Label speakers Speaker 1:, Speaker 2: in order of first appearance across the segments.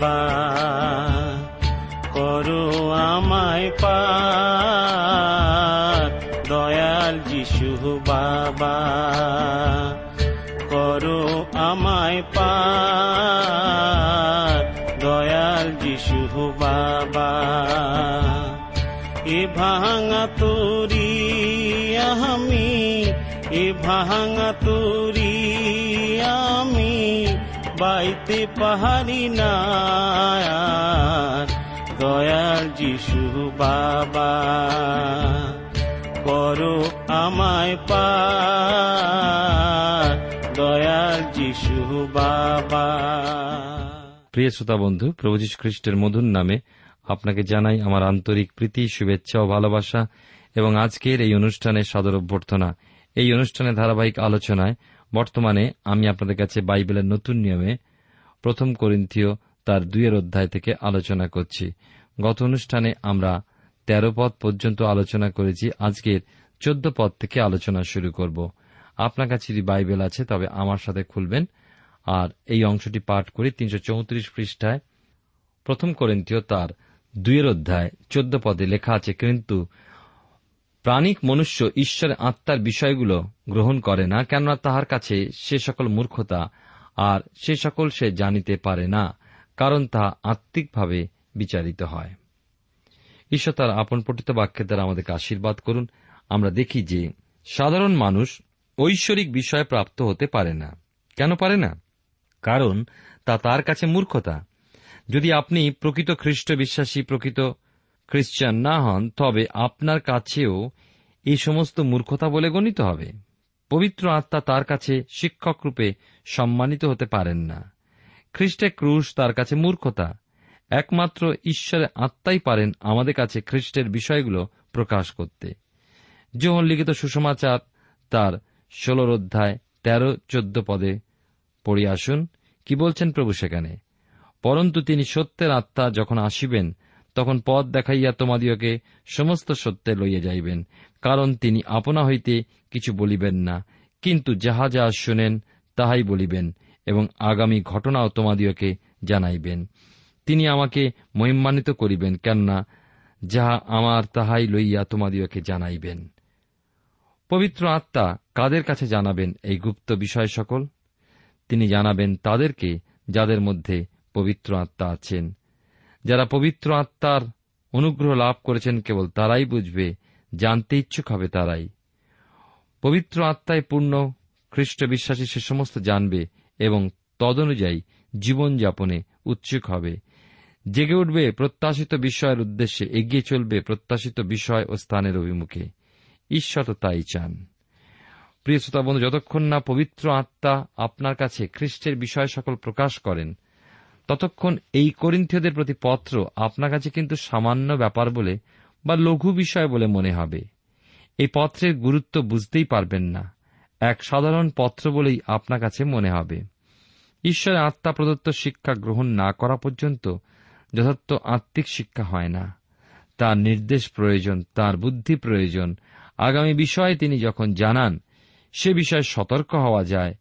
Speaker 1: বাবা করো আমায় পার দয়াল যিশু বাবা, করো আমায় পার দয়াল যিশু বাবা, এ ভাঙা তোরি আমি, এ ভাঙা তোরি বাইতে পাহাড়ি না দয়াল যিশু বাবা। করো আমায় পার, দয়াল যিশু বাবা।
Speaker 2: প্রিয় শ্রোতা বন্ধু, প্রভু যীশু খ্রিস্টের মধুর নামে আপনাকে জানাই আমার আন্তরিক প্রীতি, শুভেচ্ছা ও ভালোবাসা এবং আজকের এই অনুষ্ঠানে সাদর অভ্যর্থনা। এই অনুষ্ঠানে ধারাবাহিক আলোচনায় বর্তমানে আমি আপনাদের কাছে বাইবেলের নতুন নিয়মে প্রথম করিন্থীয় তার দুইয়ের অধ্যায় থেকে আলোচনা করছি। গত অনুষ্ঠানে আমরা তেরো পদ পর্যন্ত আলোচনা করেছি। আজকের চোদ্দ পদ থেকে আলোচনা শুরু করব। আপনার কাছে যদি বাইবেল আছে, তবে আমার সাথে খুলবেন। আর এই অংশটি পাঠ করি তিনশো চৌত্রিশ পৃষ্ঠায়। প্রথম করিন্থীয় তার দুইয়ের অধ্যায়, চোদ্দ পদে লেখা আছে, কিন্তু প্রাণিক মনুষ্য ঈশ্বরের আত্মার বিষয়গুলো গ্রহণ করে না, কেননা তাহার কাছে সে সকল মূর্খতা আর সে সকল সে জানিতে পারে না, কারণ তাহা আত্মিকভাবে বিচারিত হয়। ঈশ্বর তার আপন পঠিত বাক্যের দ্বারা আমাদেরকে আশীর্বাদ করুন। আমরা দেখি যে সাধারণ মানুষ ঐশ্বরিক বিষয়ে প্রাপ্ত হতে পারে না। কেন পারে না? কারণ তা তার কাছে মূর্খতা। যদি আপনি প্রকৃত খ্রিস্ট বিশ্বাসী, প্রকৃত খ্রিস্টান না হন, তবে আপনার কাছেও এই সমস্ত মূর্খতা বলে গণিত হবে। পবিত্র আত্মা তার কাছে শিক্ষক রূপে সম্মানিত হতে পারেন না। খ্রিস্টের ক্রুশ তার কাছে মূর্খতা। একমাত্র ঈশ্বরের আত্মাই পারেন আমাদের কাছে খ্রিস্টের বিষয়গুলো প্রকাশ করতে। যোহন লিখিত সুষমাচার তার ষোলর অধ্যায় তেরো, চোদ্দ পদে পড়ে আসুন। কি বলছেন প্রভু সেখানে? পরন্তু তিনি সত্যের আত্মা যখন আসিবেন তখন পথ দেখাইয়া তোমাদিওকে সমস্ত সত্যে লইয়া যাইবেন, কারণ তিনি আপনা হইতে কিছু বলিবেন না, কিন্তু যাহা যাহা শুনেন তাহাই বলিবেন, এবং আগামী ঘটনাও তোমাদিওকে জানাইবেন। তিনি আমাকে মহিমান্বিত করিবেন, কেননা যাহা আমার তাহাই লইয়া তোমাদিওকে জানাইবেন। পবিত্র আত্মা কাদের কাছে জানাবেন এই গুপ্ত বিষয় সকল? তিনি জানাবেন তাদেরকে যাদের মধ্যে পবিত্র আত্মা আছেন। যারা পবিত্র আত্মার অনুগ্রহ লাভ করেছেন কেবল তারাই বুঝবে, জানতে ইচ্ছুক হবে তারাই। পবিত্র আত্মায় পূর্ণ খ্রিস্ট বিশ্বাসী সে সমস্ত জানবে এবং তদনুযায়ী জীবনযাপনে উৎসুক হবে। জেগে উঠবে প্রত্যাশিত বিষয়ের উদ্দেশ্যে, এগিয়ে চলবে প্রত্যাশিত বিষয় ও স্থানের অভিমুখে। ঈশ্বর তাই চান। প্রিয় শ্রোতা বন্ধু, যতক্ষণ না পবিত্র আত্মা আপনার কাছে খ্রিস্টের বিষয় সকল প্রকাশ করেন ততক্ষণ এই করিন্থীয়দের প্রতি পত্র আপনার কাছে কিন্তু সামান্য ব্যাপার বলে বা লঘু বিষয় বলে মনে হবে। এই পত্রের গুরুত্ব বুঝতেই পারবেন না। এক সাধারণ পত্র বলেই আপনার কাছে মনে হবে। ঈশ্বরের আত্মা প্রদত্ত শিক্ষা গ্রহণ না করা পর্যন্ত যথার্থ আত্মিক শিক্ষা হয় না। তার নির্দেশ প্রয়োজন, তার বুদ্ধি প্রয়োজন। আগামী বিষয়ে তিনি যখন জানান, সে বিষয়ে সতর্ক হওয়া যায়,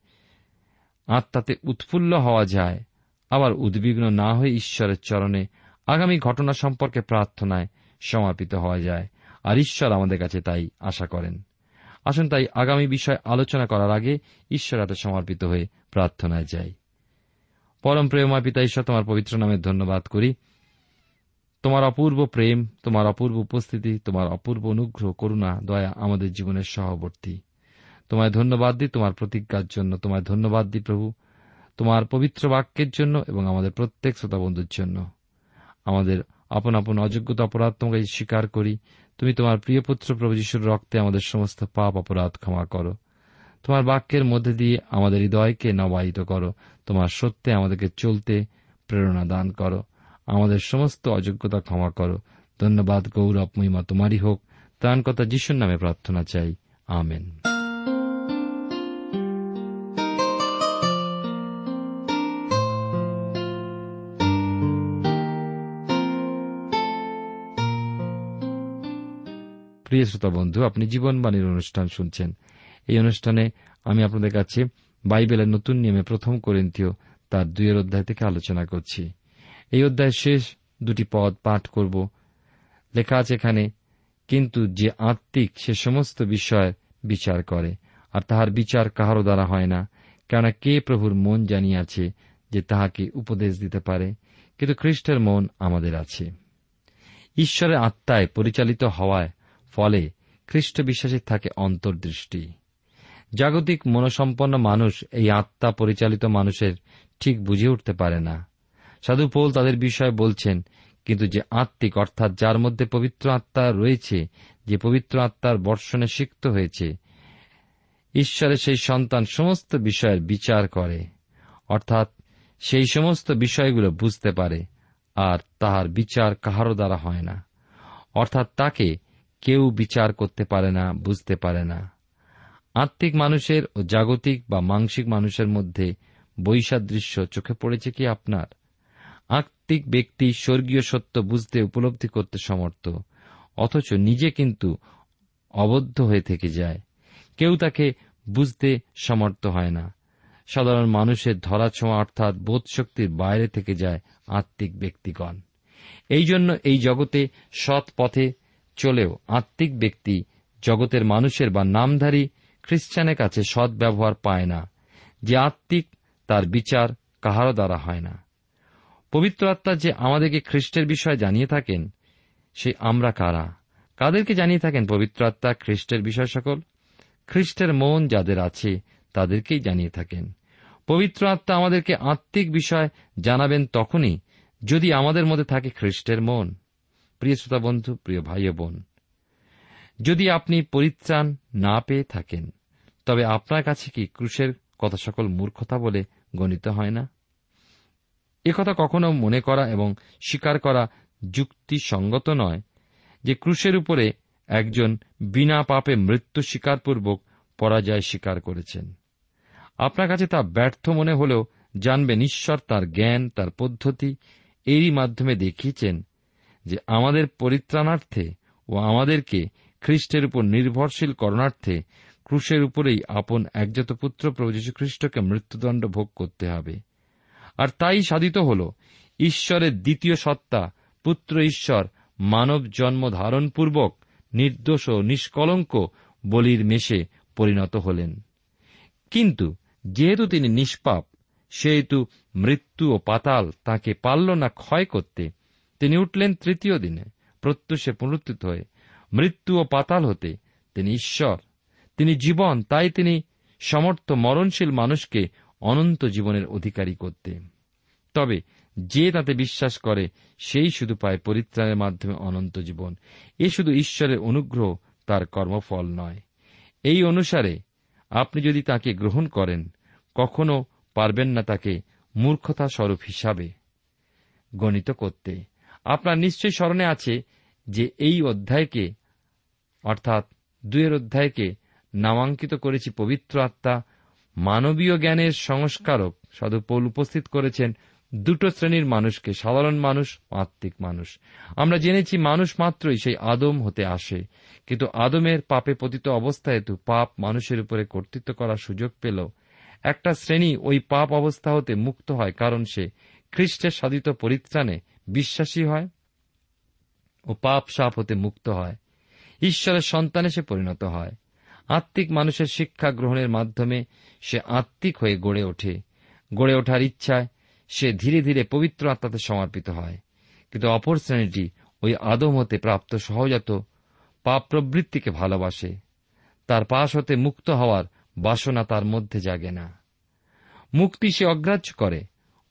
Speaker 2: আত্মাতে উৎফুল্ল হওয়া যায়। আবার উদ্বিগ্ন না হয়ে ঈশ্বরের চরণে আগামী ঘটনা সম্পর্কে প্রার্থনায় সমর্পিত হওয়া যায়, আর ঈশ্বর আমাদের কাছে তাই আশা করেন। আসুন তাই আগামী বিষয় আলোচনা করার আগে ঈশ্বর হাতে সমর্পিত হয়ে প্রার্থনায় যাই। পরম প্রেমা পিতা ঈশ্বর, তোমার পবিত্র নামে ধন্যবাদ করি। তোমার অপূর্ব প্রেম, তোমার অপূর্ব উপস্থিতি, তোমার অপূর্ব অনুগ্রহ, করুণা, দয়া আমাদের জীবনের সহবর্তী। তোমায় ধন্যবাদ দিই তোমার প্রতিজ্ঞার জন্য, তোমায় ধন্যবাদ দিই প্রভু। তোমার পবিত্র বাক্যের জন্য এবং আমাদের প্রত্যেক শ্রোতা বন্ধুর জন্য। আমাদের আপন আপন অযোগ্যতা অপরাধ তোমাকে স্বীকার করি। তুমি তোমার প্রিয় পুত্র প্রভু যিশুর রক্তে আমাদের সমস্ত পাপ অপরাধ ক্ষমা করো। তোমার বাক্যের মধ্যে দিয়ে আমাদের হৃদয়কে নবায়িত করো। তোমার সত্যে আমাদেরকে চলতে প্রেরণা দান করো। আমাদের সমস্ত অযোগ্যতা ক্ষমা করো। ধন্যবাদ গৌরব মহিমা তোমারই হোক। ত্রাণকতা যিশুর নামে প্রার্থনা চাই। আমেন। প্রিয় শ্রোতা বন্ধু, আপনি জীবনবাণীর অনুষ্ঠান শুনছেন। এই অনুষ্ঠানে আমি আপনাদের কাছে বাইবেলের নতুন নিয়মে প্রথম করিন্থীয় তার দুইয়ের অধ্যায় থেকে আলোচনা করছি। এই অধ্যায়ের শেষ দুটি পদ পাঠ করব। লেখা আছে এখানে, কিন্তু যে আত্মিক সে সমস্ত বিষয় বিচার করে, আর তাহার বিচার কাহারও দ্বারা হয় না। কেননা কে প্রভুর মন জানিয়াছে যে তাহাকে উপদেশ দিতে পারে? কিন্তু খ্রিস্টের মন আমাদের আছে। ঈশ্বরের আত্মায় পরিচালিত হওয়ায় ফলে খ্রিস্ট বিশ্বাসী থাকে অন্তর্দৃষ্টি। জাগতিক মনসম্পন্ন মানুষ এই আত্মা পরিচালিত মানুষের ঠিক বুঝে উঠতে পারে না। সাধু পৌল তাদের বিষয়ে বলছেন, কিন্তু যে আত্মিক, অর্থাৎ যার মধ্যে পবিত্র আত্মা রয়েছে, যে পবিত্র আত্মার বর্ষণে সিক্ত হয়েছে, ঈশ্বরের সেই সন্তান সমস্ত বিষয়ের বিচার করে। অর্থাৎ সেই সমস্ত বিষয়গুলো বুঝতে পারে, আর তাহার বিচার কাহারও দ্বারা হয় না। অর্থাৎ তাকে কেউ বিচার করতে পারে না, বুঝতে পারে না। আত্মিক মানুষের ও জাগতিক বা মাংসিক মানুষের মধ্যে বৈসাদৃশ্য চোখে পড়েছে কি আপনার? আত্মিক ব্যক্তি স্বর্গীয় সত্য বুঝতে উপলব্ধি করতে সমর্থ, অথচ নিজে কিন্তু অবদ্ধ হয়ে থেকে যায়। কেউ তাকে বুঝতে সমর্থ হয় না। সাধারণ মানুষের ধরাছোঁয়া অর্থাৎ বোধশক্তির বাইরে থেকে যায় আত্মিক ব্যক্তিগণ। এই জন্য এই জগতে সৎ পথে চলেও আত্মিক ব্যক্তি জগতের মানুষের বা নামধারী খ্রিস্টানের কাছে সৎ ব্যবহার পায় না, যে আত্মিক তার বিচার কাহারও দ্বারা হয় না। পবিত্র আত্মা যে আমাদেরকে খ্রিস্টের বিষয়ে জানিয়ে থাকেন, সে আমরা কারা? কাদেরকে জানিয়ে থাকেন পবিত্র আত্মা খ্রিস্টের বিষয় সকল? খ্রিস্টের মন যাদের আছে, তাদেরকেই জানিয়ে থাকেন। পবিত্র আত্মা আমাদেরকে আত্মিক বিষয় জানাবেন তখনই যদি আমাদের মধ্যে থাকে খ্রিস্টের মন। প্রিয় শ্রোতা বন্ধু, প্রিয় ভাই বোন, যদি আপনি পরিত্রাণ না পেয়ে থাকেন, তবে আপনার কাছে কি ক্রুশের কথা সকল মূর্খতা বলে গণিত হয় না? একথা কখনো মনে করা এবং স্বীকার করা যুক্তিসঙ্গত নয় যে ক্রুশের উপরে একজন বিনা পাপে মৃত্যু স্বীকারপূর্বক পরাজয় স্বীকার করেছেন। আপনার কাছে তা ব্যর্থ মনে হলেও জানবেন ঈশ্বর তার জ্ঞান, তার পদ্ধতি, এরই মাধ্যমে দেখিয়েছেন যে আমাদের পরিত্রাণার্থে ও আমাদেরকে খ্রিস্টের উপর নির্ভরশীল করণার্থে ক্রুশের উপরেই আপন একজাত পুত্র প্রভু খ্রিস্টকে মৃত্যুদণ্ড ভোগ করতে হবে। আর তাই সাধিত হল, ঈশ্বরের দ্বিতীয় সত্তা, পুত্র ঈশ্বর, মানব জন্ম ধারণপূর্বক নির্দোষ ও নিষ্কলঙ্ক বলির মেশে পরিণত হলেন। কিন্তু যেহেতু তিনি নিষ্পাপ, সেহেতু মৃত্যু ও পাতাল তাকে পারল না ক্ষয় করতে তিনি উঠলেন তৃতীয় দিনে, প্রত্যুষে পুনরুত্থিত হয়ে। মৃত্যু ও পাতাল হতে তিনি ঈশ্বর। তিনি জীবন, তাই তিনি সমর্থ মরণশীল মানুষকে অনন্ত জীবনের অধিকারী করতে। তবে যে তাতে বিশ্বাস করে, সেই শুধু পায় পরিত্রাণের মাধ্যমে অনন্ত জীবন। এ শুধু ঈশ্বরের অনুগ্রহ, তার কর্মফল নয়। এই অনুসারে আপনি যদি তাকে গ্রহণ করেন, কখনো পারবেন না তাকে মূর্খতা স্বরূপ হিসাবে গণিত করতে। আপনার নিশ্চয় স্মরণে আছে যে এই অধ্যায়কে, অর্থাৎ দুয়ের অধ্যায়কে নামাঙ্কিত করেছি পবিত্র আত্মা, মানবীয় জ্ঞানের সংস্কারক সাধু পৌল উপস্থিত করেছেন দুটো শ্রেণির মানুষকে, সাধারণ মানুষ, আত্মিক মানুষ। আমরা জেনেছি মানুষ মাত্রই সেই আদম হতে আসে, কিন্তু আদমের পাপে পতিত অবস্থা হেতু পাপ মানুষের উপরে কর্তৃত্ব করার সুযোগ পেল। একটা শ্রেণি ওই পাপ অবস্থা হতে মুক্ত হয়, কারণ সে খ্রিস্টের সাধিত পরিত্রাণে বিশ্বাসী হয় ও পাপ সাপ হতে মুক্ত হয়। ঈশ্বরের সন্তানে সে পরিণত হয়। আত্মিক মানুষের শিক্ষা গ্রহণের মাধ্যমে সে আত্মিক হয়ে গড়ে ওঠে। গড়ে ওঠার ইচ্ছায় সে ধীরে ধীরে পবিত্র আত্মাতে সমর্পিত হয়। কিন্তু অপর শ্রেণীটি ওই আদম হতে প্রাপ্ত সহজাত পাপ প্রবৃত্তিকে ভালোবাসে। তার পাশ হতে মুক্ত হওয়ার বাসনা তার মধ্যে জাগে না। মুক্তি সে অগ্রাহ্য করে।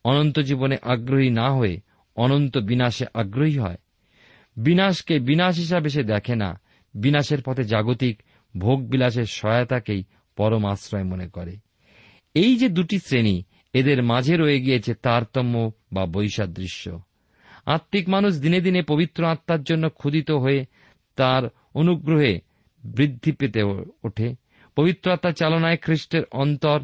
Speaker 2: অনন্ত জীবনে আগ্রহী না হয়ে অনন্ত বিনাশে আগ্রহী হয়। বিনাশকে বিনাশ হিসাবে সে দেখে না। বিনাশের পথে জাগতিক ভোগ বিলাসের সহায়তাকেই পরম আশ্রয় মনে করে। এই যে দুটি শ্রেণি, এদের মাঝে রয়ে গিয়েছে তারতম্য বা বৈসাদৃশ্য। আত্মিক মানুষ দিনে দিনে পবিত্র আত্মার জন্য ক্ষুদিত হয়ে তার অনুগ্রহে বৃদ্ধি পেতে ওঠে। পবিত্র আত্মার চালনায় খ্রিস্টের অন্তর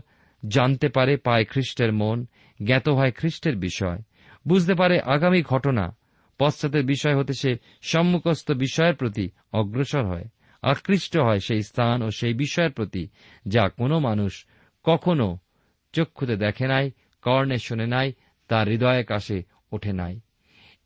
Speaker 2: জানতে পারে, পায় খ্রিস্টের মন, জ্ঞাত হয় খ্রিস্টের বিষয়। বুঝতে পারে আগামী ঘটনা। পশ্চাতের বিষয় হতে সে সম্মুখস্থ বিষয়ের প্রতি অগ্রসর হয়, আকৃষ্ট হয় সেই স্থান ও সেই বিষয়ের প্রতি, যা কোনো মানুষ কখনো চক্ষুতে দেখে নাই, কর্ণে শোনে নাই, তার হৃদয়ে কাশে ওঠে নাই।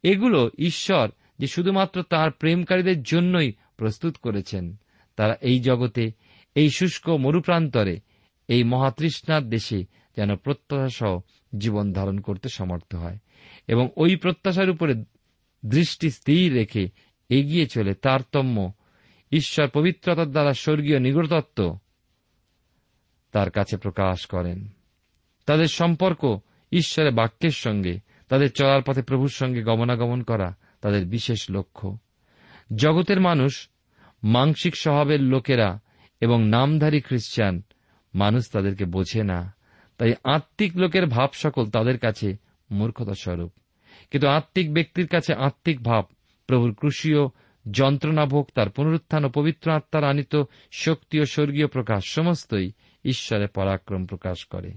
Speaker 2: এগুলো ঈশ্বর যে শুধুমাত্র তার প্রেমকারীদের জন্যই প্রস্তুত করেছেন, তারা এই জগতে, এই শুষ্ক মরুপ্রান্তরে, এই মহাতৃষ্ণার দেশে যেন প্রত্যাশাসহ জীবন ধারণ করতে সমর্থ হয় এবং ওই প্রত্যাশার উপরে দৃষ্টি স্থির রেখে এগিয়ে চলে তারতম্য, ঈশ্বর পবিত্রতার দ্বারা স্বর্গীয় নিগড়তত্ত্ব তার কাছে প্রকাশ করেন। তাদের সম্পর্ক ঈশ্বরের বাক্যের সঙ্গে, তাদের চলার পথে প্রভুর সঙ্গে গমনাগমন করা তাদের বিশেষ লক্ষ্য। জগতের মানুষ, মাংসিক স্বভাবের লোকেরা এবং নামধারী খ্রিস্টান মানুষ তাদেরকে বোঝে না। তাই আত্মিক লোকের ভাব সকল তাদের কাছে মূর্খতা স্বরূপ কিন্তু আত্মিক ব্যক্তির কাছে আত্মিক ভাব প্রভুর ক্রুশীয় যন্ত্রণাভোগ তার পুনরুত্থান ও পবিত্র আত্মার আনিত শক্তি ও স্বর্গীয় প্রকাশ সমস্তই ঈশ্বরের পরাক্রম প্রকাশ করে।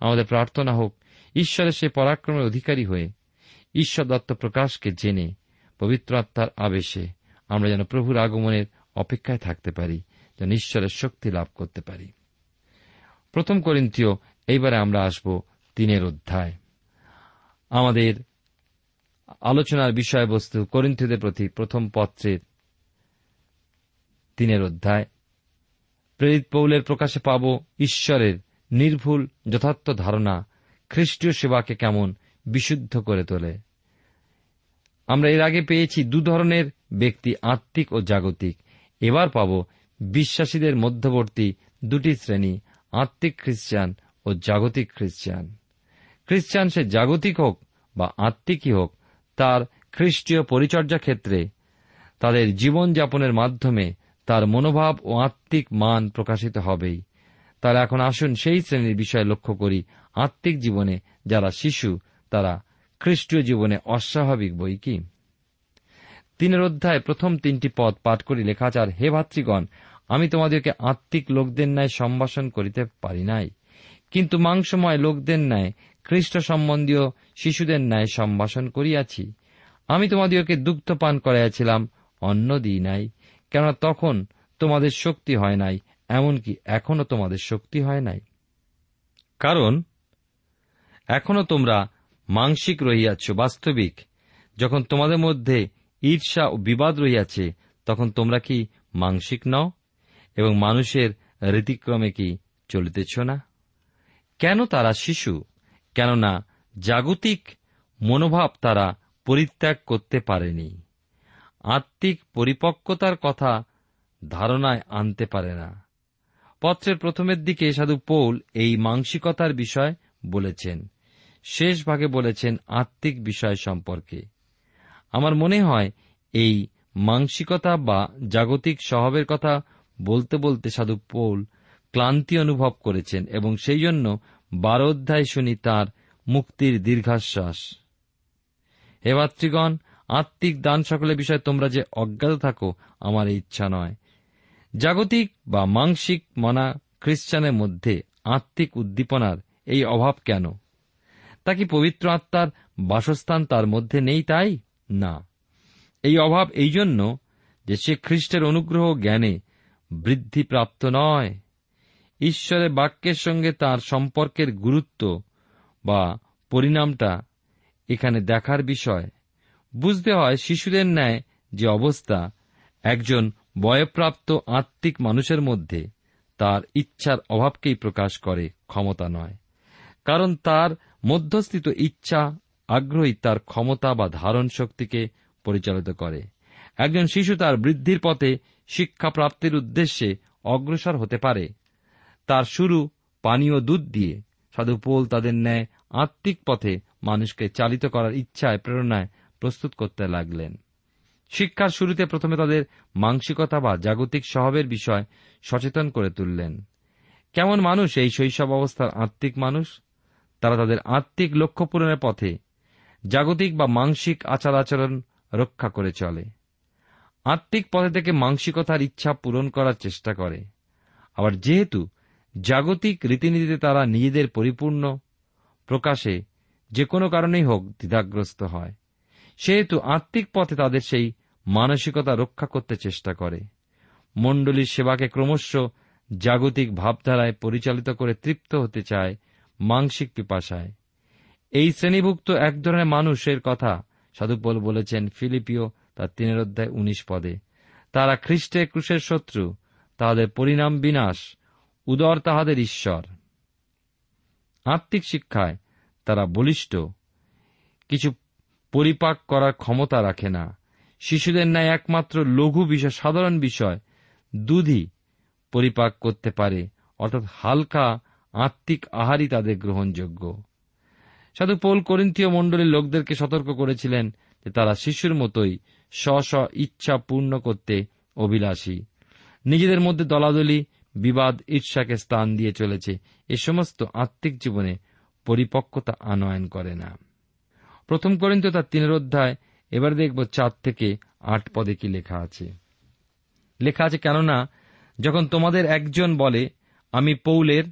Speaker 2: আমাদের প্রার্থনা হোক ঈশ্বরের সে পরাক্রমের অধিকারী হয়ে ঈশ্বর দত্ত প্রকাশকে জেনে পবিত্র আত্মার আবেশে আমরা যেন প্রভুর আগমনের অপেক্ষায় থাকতে পারি, যেন ঈশ্বরের শক্তি লাভ করতে পারি। প্রথম করিন্তীয় এইবারে আমরা আসব তিনের অধ্যায়। আমাদের আলোচনার বিষয়বস্তু করিন্থীয়দের প্রতি প্রথম পত্রের তিনের অধ্যায়। প্রেরিত পৌলের প্রকাশে পাব ঈশ্বরের নির্ভুল যথার্থ ধারণা খ্রিস্টীয় সেবাকে কেমন বিশুদ্ধ করে তোলে। আমরা এর আগে পেয়েছি দু ধরনের ব্যক্তি আত্মিক ও জাগতিক। এবার পাব বিশ্বাসীদের মধ্যবর্তী দুটি শ্রেণি আত্মিক খ্রিস্টান ও জাগতিক খ্রিস্টান। খ্রিস্টান সে জাগতিক হোক বা আত্মিকই হোক, তার খ্রিস্টীয় পরিচর্যা ক্ষেত্রে, তাদের জীবনযাপনের মাধ্যমে তার মনোভাব ও আত্মিক মান প্রকাশিত হবেই। তার এখন আসুন সেই শ্রেণির বিষয়ে লক্ষ্য করি আত্মিক জীবনে যারা শিশু, তারা খ্রিস্টীয় জীবনে অস্বাভাবিক বই কি? তিনের অধ্যায় প্রথম তিনটি পদ পাঠ করি লেখাচার হে ভাতৃগণ আমি তোমাদেরকে আত্মিক লোকদের ন্যায় সম্ভাষণ করিতে পারি নাই। কিন্তু মাংসময় লোকদের ন্যায় খ্রিস্ট সম্বন্ধীয় শিশুদের ন্যায় সম্ভাষণ করিয়াছি। আমি তোমাদিওকে দুগ্ধ পান করাইয়াছিলাম অন্ন দিই নাই, কেননা তখন তোমাদের শক্তি হয় নাই, এমনকি এখনও তোমাদের শক্তি হয় নাই। কারণ, এখনও তোমরা মাংসিক রহিয়াছ, বাস্তবিক। যখন তোমাদের মধ্যে ঈর্ষা ও বিবাদ রহিয়াছে, তখন তোমরা কি মাংসিক নও? এবং মানুষের রীতিক্রমে কি চলিতেছ না? কেন তারা শিশু? কেননা জাগতিক মনোভাব তারা পরিত্যাগ করতে পারেনি। আত্মিক পরিপক্কতার কথা ধারণায় আনতে পারে না। পত্রের প্রথমের দিকে সাধু পৌল এই মাংসিকতার বিষয় বলেছেন। শেষ ভাগে বলেছেন আত্মিক বিষয় সম্পর্কে। আমার মনে হয় এই মাংসিকতা বা জাগতিক স্বভাবের কথা বলতে বলতে সাধু পৌল ক্লান্তি অনুভব করেছেন এবং সেই জন্য বারো অধ্যায় শুনি তাঁর মুক্তির দীর্ঘাশ্বাস। হে ভাতৃগণ, আত্মিক দান সকলের বিষয়ে তোমরা যে অজ্ঞাত থাকো, আমার ইচ্ছা নয়। জাগতিক বা মাংসিক মনা খ্রিস্টানের মধ্যে আত্মিক উদ্দীপনার এই অভাব কেন? তা কি পবিত্র আত্মার বাসস্থান তার মধ্যে নেই তাই? না। এই অভাব এই জন্য যে সে খ্রিস্টের অনুগ্রহ জ্ঞানে বৃদ্ধিপ্রাপ্ত নয়। ঈশ্বরের বাক্যের সঙ্গে তার সম্পর্কের গুরুত্ব বা পরিণামটা এখানে দেখার বিষয়। বুঝতে হয় শিশুদের ন্যায় যে অবস্থা একজন বয়প্রাপ্ত আত্মিক মানুষের মধ্যে তার ইচ্ছার অভাবকেই প্রকাশ করে ক্ষমতা নয়। কারণ তার মধ্যস্থিত ইচ্ছা আগ্রহী তার ক্ষমতা বা ধারণ শক্তিকে পরিচালিত করে। একজন শিশু তার বৃদ্ধির পথে শিক্ষা প্রাপ্তির উদ্দেশ্যে অগ্রসর হতে পারে। তার শুরু পানীয় দুধ দিয়ে। সাধু পোল তাদের ন্যায় আত্মিক পথে মানুষকে চালিত করার ইচ্ছায়, প্রেরণায় প্রস্তুত করতে লাগলেন। শিক্ষার শুরুতে প্রথমে তাদের মানসিকতা বা জাগতিক স্বভাবের বিষয় সচেতন করে তুললেন। কেমন মানুষ এই শৈশব অবস্থার আত্মিক মানুষ? তারা তাদের আত্মিক লক্ষ্য পূরণের পথে জাগতিক বা মানসিক আচার আচরণ রক্ষা করে চলে। আত্মিক পথে থেকে মানসিকতার ইচ্ছা পূরণ করার চেষ্টা করে। আবার যেহেতু জাগতিক রীতিনীতিতে তারা নিজেদের পরিপূর্ণ প্রকাশে যে কোনো কারণেই হোক দ্বিধাগ্রস্ত হয়, সেহেতু আত্মিক পথে তাদের সেই মানসিকতা রক্ষা করতে চেষ্টা করে। মণ্ডলীর সেবাকে ক্রমশ জাগতিক ভাবধারায় পরিচালিত করে তৃপ্ত হতে চায় মাংসিক পিপাসায়। এই শ্রেণীভুক্ত এক ধরনের মানুষের কথা সাধুপল বলেছেন ফিলিপিও তার তিনের অধ্যায় উনিশ পদে। তারা খ্রিস্টের ক্রুশের শত্রু, তাহাদের পরিণাম বিনাশ, উদর তাহাদের ঈশ্বর। আত্মিক শিক্ষায় তারা বলিষ্ঠ, কিছু পরিপাক করার ক্ষমতা রাখে না। শিশুদের ন্যায় একমাত্র লঘু বিষয়, সাধারণ বিষয়, দুধই পরিপাক করতে পারে, অর্থাৎ হালকা আত্মিক আহারই তাদের গ্রহণযোগ্য। সাধু পোল করিন্থীয় মণ্ডলীর লোকদেরকে সতর্ক করেছিলেন যে তারা শিশুর মতোই স্ব স্ব ইচ্ছা পূর্ণ করতে অভিলাষী। নিজেদের মধ্যে দলাদলি, বিবাদ, ঈর্ষাকে স্থান দিয়ে চলেছে। এ সমস্ত আত্মিক জীবনে পরিপক্কতা আনয়ন করে না। প্রথম করিন্ত তার তিনের অধ্যায়, এবার দেখব চার থেকে আট পদে কি লেখা আছে। লেখা আছে, কেননা, যখন তোমাদের একজন বলে, আমি পৌলের,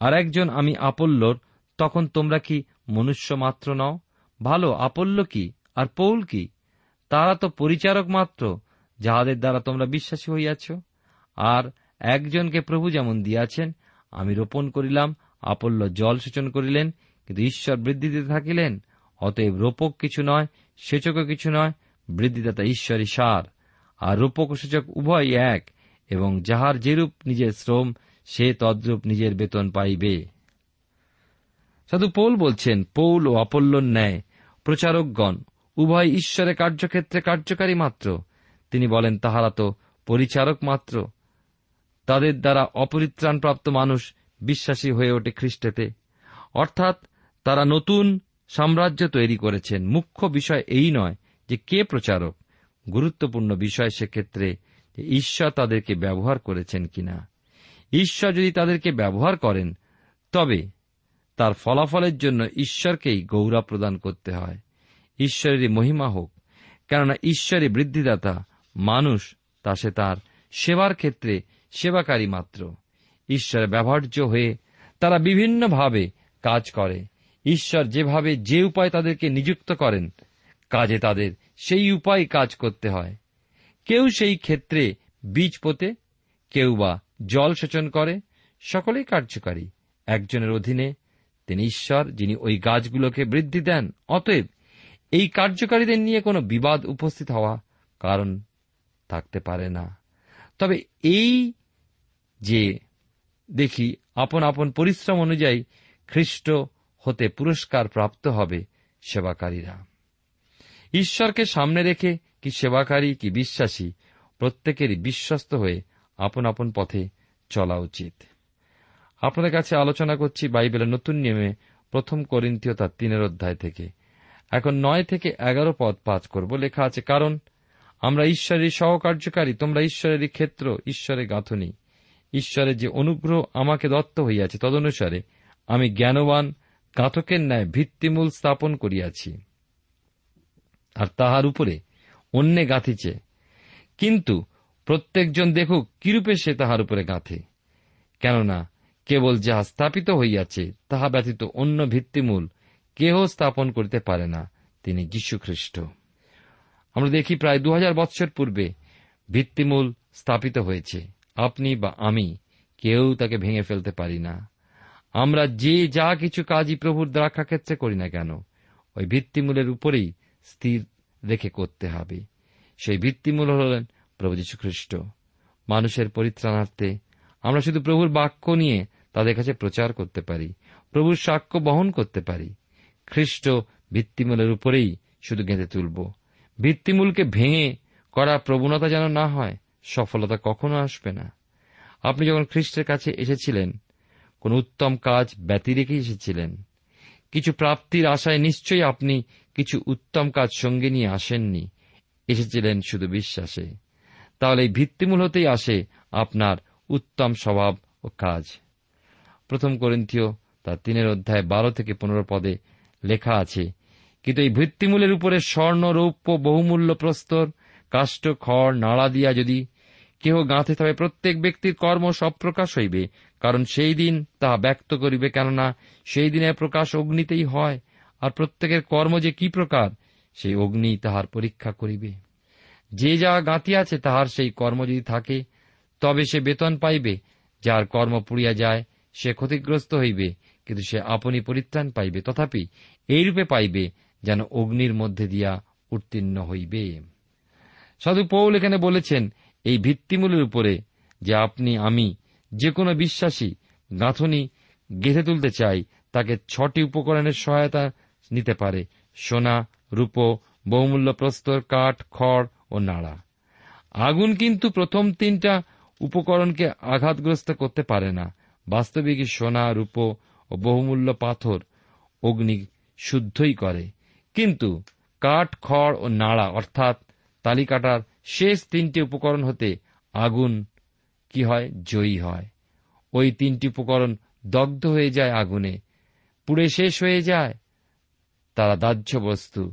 Speaker 2: আর একজন আমি আপল্লর তখন তোমরা কি মনুষ্য মাত্র নও? ভালো আপল্ল কি? আর পৌল কি? তারা তো পরিচারক মাত্র, যাহাদের দ্বারা তোমরা বিশ্বাসী হইয়াছ। আর একজনকে প্রভু যেমন দিয়াছেন, আমি রোপণ করিলাম, আপল্য জল সেচন করিলেন, কিন্তু ঈশ্বর বৃদ্ধিতে থাকিলেন, অতএব রোপক কিছু নয়, সেচকও কিছু নয়, বৃদ্ধিদাতা ঈশ্বরই সার। আর রূপক ও সূচক উভয় এক, এবং যাহার যেরূপ নিজের শ্রম, সে তদ্রূপ নিজের বেতন পাইবে। সাধু পৌল বলছেন, পৌল ও অপল্লর ন্যায়, প্রচারকগণ উভয় ঈশ্বরের কার্যক্ষেত্রে কার্যকারী মাত্র। তিনি বলেন, তাহারা তো পরিচারক মাত্র। তাদের দ্বারা অপরিত্রাণপ্রাপ্ত মানুষ বিশ্বাসী হয়ে ওঠে খ্রিস্টেতে। অর্থাৎ তারা নতুন সাম্রাজ্য তৈরি করেছেন। মুখ্য বিষয় এই নয় যে কে প্রচারক। গুরুত্বপূর্ণ বিষয় সেক্ষেত্রে ঈশ্বর তাদেরকে ব্যবহার করেছেন কিনা। ঈশ্বর যদি তাদেরকে ব্যবহার করেন, তবে তার ফলাফলের জন্য ঈশ্বরকেই গৌরব প্রদান করতে হয়। ঈশ্বরেরই মহিমা হোক, কেননা ঈশ্বরই বৃদ্ধিদাতা, মানুষ তা সে তার সেবার ক্ষেত্রে সেবাকারী মাত্র। ঈশ্বরের ব্যবহার্য হয়ে তারা বিভিন্নভাবে কাজ করে। ঈশ্বর যেভাবে যে উপায় তাদেরকে নিযুক্ত করেন, কাজে তাদের সেই উপায় কাজ করতে হয়। কেউ সেই ক্ষেত্রে বীজ পোতে, কেউ বা জল সেচন করে, সকলেই কার্যকারী। একজনের অধীনে তিনি ঈশ্বর, যিনি ওই গাছগুলোকে বৃদ্ধি দেন, অতএব এই কার্যকারীদের নিয়ে কোনো বিবাদ উপস্থিত হওয়া কারণ থাকতে পারে না। তবে এই যে দেখি আপন আপন পরিশ্রম অনুযায়ী খ্রিস্ট হতে পুরস্কার প্রাপ্ত হবে সেবাকারীরা। ঈশ্বরকে সামনে রেখে কি সেবাকারী, কি বিশ্বাসী প্রত্যেকেরই বিশ্বস্ত হয়ে আপন আপন পথে চলা উচিত। আপনাদের কাছে আলোচনা করছি বাইবেলের নতুন নিয়মে প্রথম করিন্তীয় তার তিনের অধ্যায় থেকে। এখন নয় থেকে এগারো পদ পাঁচ করব। লেখা আছে, কারণ আমরা ঈশ্বরের সহকার্যকারী, তোমরা ঈশ্বরেরই ক্ষেত্র ঈশ্বরের গাঁথনি। ঈশ্বরের যে অনুগ্রহ আমাকে দত্ত হইয়াছে তদনুসারে আমি জ্ঞানবান, গাঁথকের ন্যায় ভিত্তিমূল স্থাপন করিয়াছি। আর তাহার উপরে অন্যে গাঁথিছে। কিন্তু প্রত্যেকজন দেখুক কিরূপে সে তাহার উপরে গাঁথে। কেননা কেবল যাহা স্থাপিত হইয়াছে, তাহা ব্যতীত অন্য ভিত্তিমূল কেহ স্থাপন করিতে পারে না, তিনি যীশুখ্রিস্ট। আমরা দেখি প্রায় দু হাজার বৎসর পূর্বে ভিত্তিমূল স্থাপিত হয়েছে। আপনি বা আমি কেউ তাকে ভেঙে ফেলতে পারি না। আমরা যে যা কিছু কাজই প্রভুর দ্রাক্ষাক্ষেত্রে করি না কেন, ওই ভিত্তিমূলের উপরেই স্থির রেখে করতে হবে। সেই ভিত্তিমূল হলেন প্রভু যীশু খ্রিস্ট মানুষের পরিত্রাণার্থে আমরা শুধু প্রভুর বাক্য নিয়ে তাদের কাছে প্রচার করতে পারি, প্রভুর সাক্ষ্য বহন করতে পারি। খ্রিস্ট ভিত্তিমূলের উপরেই শুধু গেঁথে তুলব। ভিত্তিমূলকে ভেঙে করা প্রবণতা যেন না হয়, সফলতা কখনো আসবে না। আপনি যখন খ্রিস্টের কাছে এসেছিলেন, কোন উত্তম কাজ ব্যতি রেখে এসেছিলেন। কিছু প্রাপ্তির আশায় নিশ্চয়ই আপনি কিছু উত্তম কাজ সঙ্গে নিয়ে আসেননি। এসেছিলেন শুধু বিশ্বাসে। তাহলে এই ভিত্তিমূল হতেই আসে আপনার উত্তম স্বভাব ও কাজ। প্রথম করিন্থীয় তার তিনের অধ্যায় বারো থেকে পনেরো পদে লেখা আছে। কিন্তু এই ভিত্তিমূলের উপরে স্বর্ণ, রৌপ্য, বহুমূল্য প্রস্তর, কাষ্ঠ, খড়, নাড়া দিয়া যদি কেহ গাঁথে তবে প্রত্যেক ব্যক্তির কর্ম সব প্রকাশ হইবে, কারণ সেই দিন তাহা ব্যক্ত করিবে, কেননা সেই দিনের প্রকাশ অগ্নিতেই হয়, আর প্রত্যেকের কর্ম যে কি প্রকার, সেই অগ্নি তাহার পরীক্ষা করিবে। যে যা গাঁথিয়াছে তাহার সেই কর্ম যদি থাকে, তবে সে বেতন পাইবে, যার কর্ম পুড়িয়া যায়, সে ক্ষতিগ্রস্ত হইবে কিন্তু সে আপনি পরিত্রাণ পাইবে, তথাপি এইরূপে পাইবে যেন অগ্নির মধ্যে দিয়া উত্তীর্ণ হইবে। সাধু পৌল এখানে বলেছেন, এই ভিত্তিমূলের উপরে যে আপনি, আমি যে কোনো বিশ্বাসী, গাঁথনি গেঁথে তুলতে চাই, তাকে ছটি উপকরণের সহায়তা নিতে পারে, সোনা, রূপ, বহুমূল্য প্রস্তর, কাঠ, খড় ও নাড়া। আগুন কিন্তু প্রথম তিনটা উপকরণকে আঘাতগ্রস্ত করতে পারে না। বাস্তবিক সোনা, রূপ ও বহুমূল্য পাথর অগ্নি শুদ্ধই করে। কিন্তু কাঠ, খড় ও নাড়া, অর্থাৎ তালিকাটার শেষ তিনটি উপকরণ হতে আগুন কি হয়? জয়ী হয়। ওই তিনটি উপকরণ দগ্ধ হয়ে যায় আগুনে। পুড়ে শেষ হয়ে যায়। তারা দাহ্য বস্তু।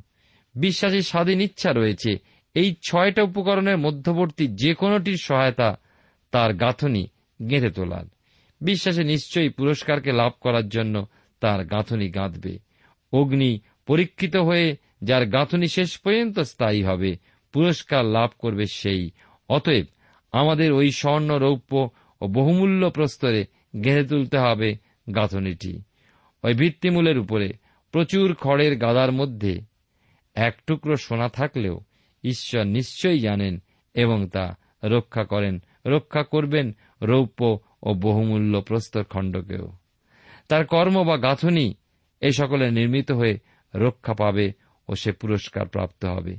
Speaker 2: বিশ্বাসী স্বাধীন ইচ্ছা রয়েছে। এই ছয়টা উপকরণের মধ্যবর্তী যে কোনোটির সহায়তা তার গাঁথনি গেঁথে তোলার। বিশ্বাসে নিশ্চয়ই পুরস্কারকে লাভ করার জন্য তার গাঁথনি গাঁথবে। অগ্নি পরীক্ষিত হয়ে যার গাঁথনি শেষ পর্যন্ত স্থায়ী হবে, পুরস্কার লাভ করবে সেই। অতএব আমাদের ওই স্বর্ণ, রৌপ্য ও বহুমূল্য প্রস্তরে গেঁথে তুলতে হবে গাঁথনিটি। ওই ভিত্তিমূলের উপরে প্রচুর খড়ের গাদার মধ্যে এক টুকরো সোনা থাকলেও ঈশ্বর নিশ্চয়ই জানেন এবং তা রক্ষা করেন। রক্ষা করবেন রৌপ্য ও বহুমূল্য প্রস্তর খণ্ডকেও। তার কর্ম বা গাঁথনি এই সকলে নির্মিত হয়ে রক্ষা পাবে ও সে পুরস্কার প্রাপ্ত হবে।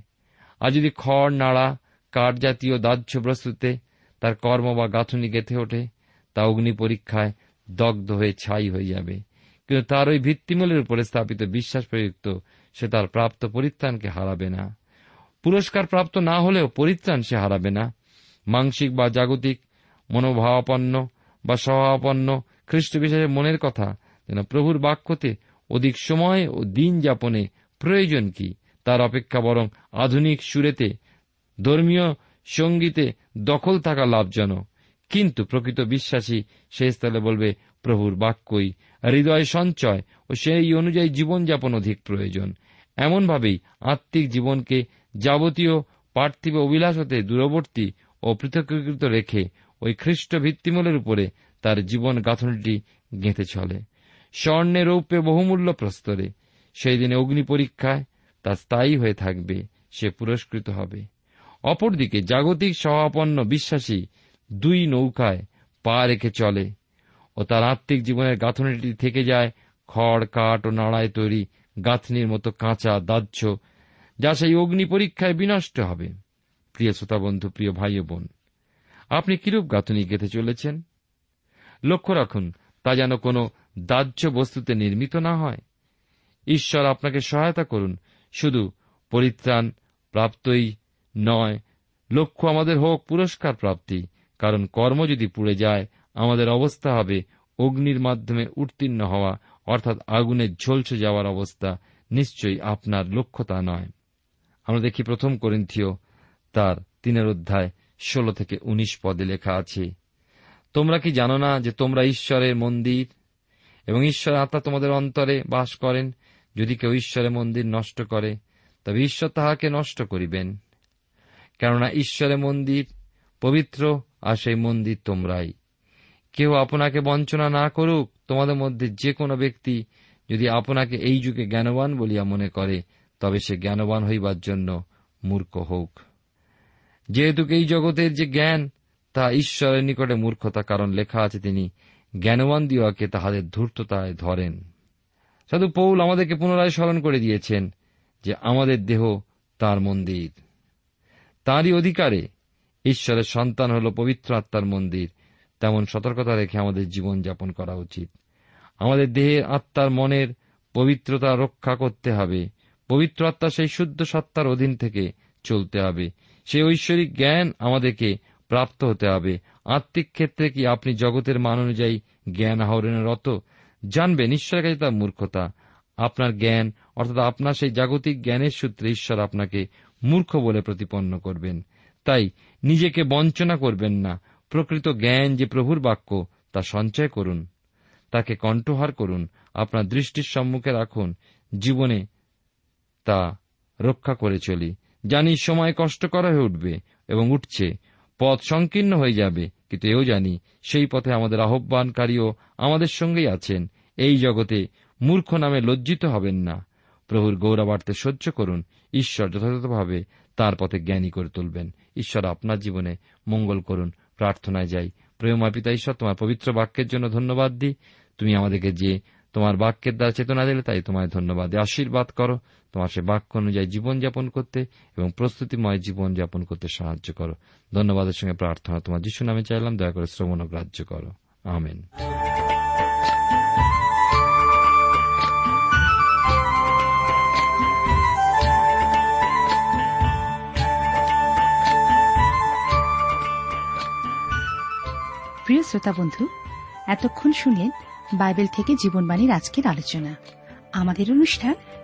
Speaker 2: আর যদি খড়, নাড়া, কাঠ জাতীয় দাহ্য বস্তুতে তার কর্ম বা গাঁথনি গেঁথে ওঠে, তা অগ্নি পরীক্ষায় দগ্ধ হয়ে ছাই হয়ে যাবে। কিন্তু তার ওই ভিত্তিমূলের উপরে স্থাপিত বিশ্বাস প্রযুক্ত সে তার প্রাপ্ত পরিত্রাণকে হারাবে না। পুরস্কার প্রাপ্ত না হলেও পরিত্রাণ সে হারাবে না। মাংসিক বা জাগতিক, মনোভাবাপন্ন বা স্বভাবাপন্ন খ্রিস্ট বিশ্বাসের মনের কথা, যেন প্রভুর বাক্যতে অধিক সময় ও দিন যাপনে প্রয়োজন কি? তার অপেক্ষা বরং আধুনিক সুরেতে, ধর্মীয় সঙ্গীতে দখল থাকা লাভজনক। কিন্তু প্রকৃত বিশ্বাসী সে স্থলে বলবে, প্রভুর বাক্যই হৃদয় সঞ্চয় ও সেই অনুযায়ী জীবনযাপন অধিক প্রয়োজন। এমনভাবেই আত্মিক জীবনকে যাবতীয় পার্থিব অভিলাষ হতে দূরবর্তী ও পৃথকীকৃত রেখে ওই ভিত্তিমূলের উপরে তার জীবন গাঁথনিটি গেঁথে চলে। স্বর্ণের রৌপ্যে বহুমূল্য প্রস্তরে। সেই দিনে অগ্নি পরীক্ষায় তা স্থায়ী হয়ে থাকবে, সে পুরস্কৃত হবে। অপরদিকে জাগতিক সহাপন্ন বিশ্বাসী দুই নৌকায় পা রেখে চলে ও তার আত্মিক জীবনের গাঁথনিটি থেকে যায় খড়, কাঠ ও নাড়ায় তৈরি গাঁথনির মতো কাঁচা দাহ্য, যা সেই অগ্নি পরীক্ষায় বিনষ্ট হবে। প্রিয় শ্রোতা বন্ধু প্রিয় ভাই বোন আপনি কিরূপ গাঁথনি গেঁথে চলেছেন? লক্ষ্য রাখুন, তা যেন কোনো দাহ্য বস্তুতে নির্মিত না হয়। ঈশ্বর আপনাকে সহায়তা করুন, শুধু পরিত্রাণ প্রাপ্তই নয়, লক্ষ্য আমাদের হোক পুরস্কার প্রাপ্তি, কারণ কর্ম যদি পুড়ে যায়, আমাদের অবস্থা হবে অগ্নির মাধ্যমে উত্তীর্ণ হওয়া, অর্থাৎ আগুনে ঝলসে যাওয়ার অবস্থা নিশ্চয়ই আপনার লক্ষ্য তা নয়। আমরা দেখি প্রথম করিন্থীয় তার তিনের অধ্যায় ষোলো থেকে উনিশ পদে লেখা আছে, তোমরা কি জানো না যে তোমরা ঈশ্বরের মন্দির এবং ঈশ্বর আত্মা তোমাদের অন্তরে বাস করেন? যদি কেউ ঈশ্বরের মন্দির নষ্ট করে, তবে ঈশ্বর তাহাকে নষ্ট করিবেন। কেননা ঈশ্বরের মন্দির পবিত্র আর সেই মন্দির তোমরাই। কেউ আপনাকে বঞ্চনা না করুক, তোমাদের মধ্যে যে কোনো ব্যক্তি যদি আপনাকে এই যুগে জ্ঞানবান বলিয়া মনে করে, তবে সে জ্ঞানবান হইবার জন্য মূর্খ হোক। যেহেতু এই জগতের যে জ্ঞান, তা ঈশ্বরের নিকটে মূর্খতা, কারণ লেখা আছে তিনি, জ্ঞানবান দিওয়াকে তাহাদের ধূর্ততায় ধরেন। সাধু পৌল আমাদেরকে পুনরায় স্মরণ করে দিয়েছেন যে আমাদের দেহ তার মন্দির। তাঁরই অধিকারে ঈশ্বরের সন্তান হল পবিত্র আত্মার মন্দির। তেমন সতর্কতা রেখে আমাদের জীবন যাপন করা উচিত। আমাদের দেহের আত্মার মনের পবিত্রতা রক্ষা করতে হবে। পবিত্র আত্মা সেই শুদ্ধ সত্তার অধীন থেকে চলতে হবে। সেই ঐশ্বরিক জ্ঞান আমাদেরকে প্রাপ্ত হতে হবে। আত্মিক ক্ষেত্রে কি আপনি জগতের মান অনুযায়ী জ্ঞান আহরণের রত? জানবেন, ঈশ্বরের কাছে তার মূর্খতা। আপনার জ্ঞান, অর্থাৎ আপনার সেই জাগতিক জ্ঞানের সূত্রে ঈশ্বর আপনাকে মূর্খ বলে প্রতিপন্ন করবেন। তাই নিজেকে বঞ্চনা করবেন না। প্রকৃত জ্ঞান যে প্রভুর বাক্য, তা সঞ্চয় করুন। তাকে কণ্ঠহার করুন। আপনার দৃষ্টির সম্মুখে রাখুন। জীবনে তা রক্ষা করে চলি। জানি সময় কষ্টকর হয়ে উঠবে এবং উঠছে, পথ সংকীর্ণ হয়ে যাবে, কিন্তু এও জানি সেই পথে আমাদের আহ্বানকারীও আমাদের সঙ্গেই আছেন। এই জগতে মূর্খ নামে লজ্জিত হবেন না। প্রভুর গৌরবার্থে সহ্য করুন, ঈশ্বর যথাযথভাবে তার পথে জ্ঞানী করে তুলবেন। ঈশ্বর আপনার জীবনে মঙ্গল করুন, প্রার্থনায় যাই। প্রেমময় পিতা, ঈশ্বর, তোমার পবিত্র বাক্যের জন্য ধন্যবাদ দিই। তুমি আমাদেরকে যে তোমার বাক্যের দ্বারা চেতনা দিলে, তাই তোমায় ধন্যবাদ আশীর্বাদ করো। তোমার সে বাক্য অনুযায়ী জীবনযাপন করতে এবং প্রস্তুতিময় জীবনযাপন করতে সাহায্য করো। ধন্যবাদের সঙ্গে প্রার্থনা তোমার যিশু নামে চাইলাম, দয়া করে শ্রবণ ও গ্রাহ্য করো। আমেন।
Speaker 3: প্রিয় শ্রোতা বন্ধু, এতক্ষণ শুনলেন বাইবেল থেকে জীবনবাণীর আজকের আলোচনা। আমাদের অনুষ্ঠান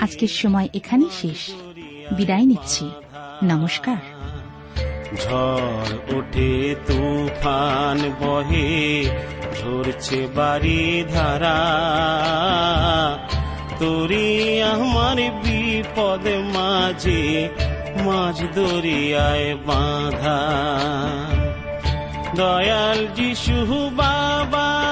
Speaker 3: আজকের সময় এখানেই শেষ। বিদায় নিচ্ছি। নমস্কার।
Speaker 1: ঝড় ওঠে, তুফান বহে, ঝরছে বাড়ি ধারা। তোরি আমার বিপদ মাঝে, মাঝ দরিয়ায় বাঁধা। দয়াল যিশু বাবা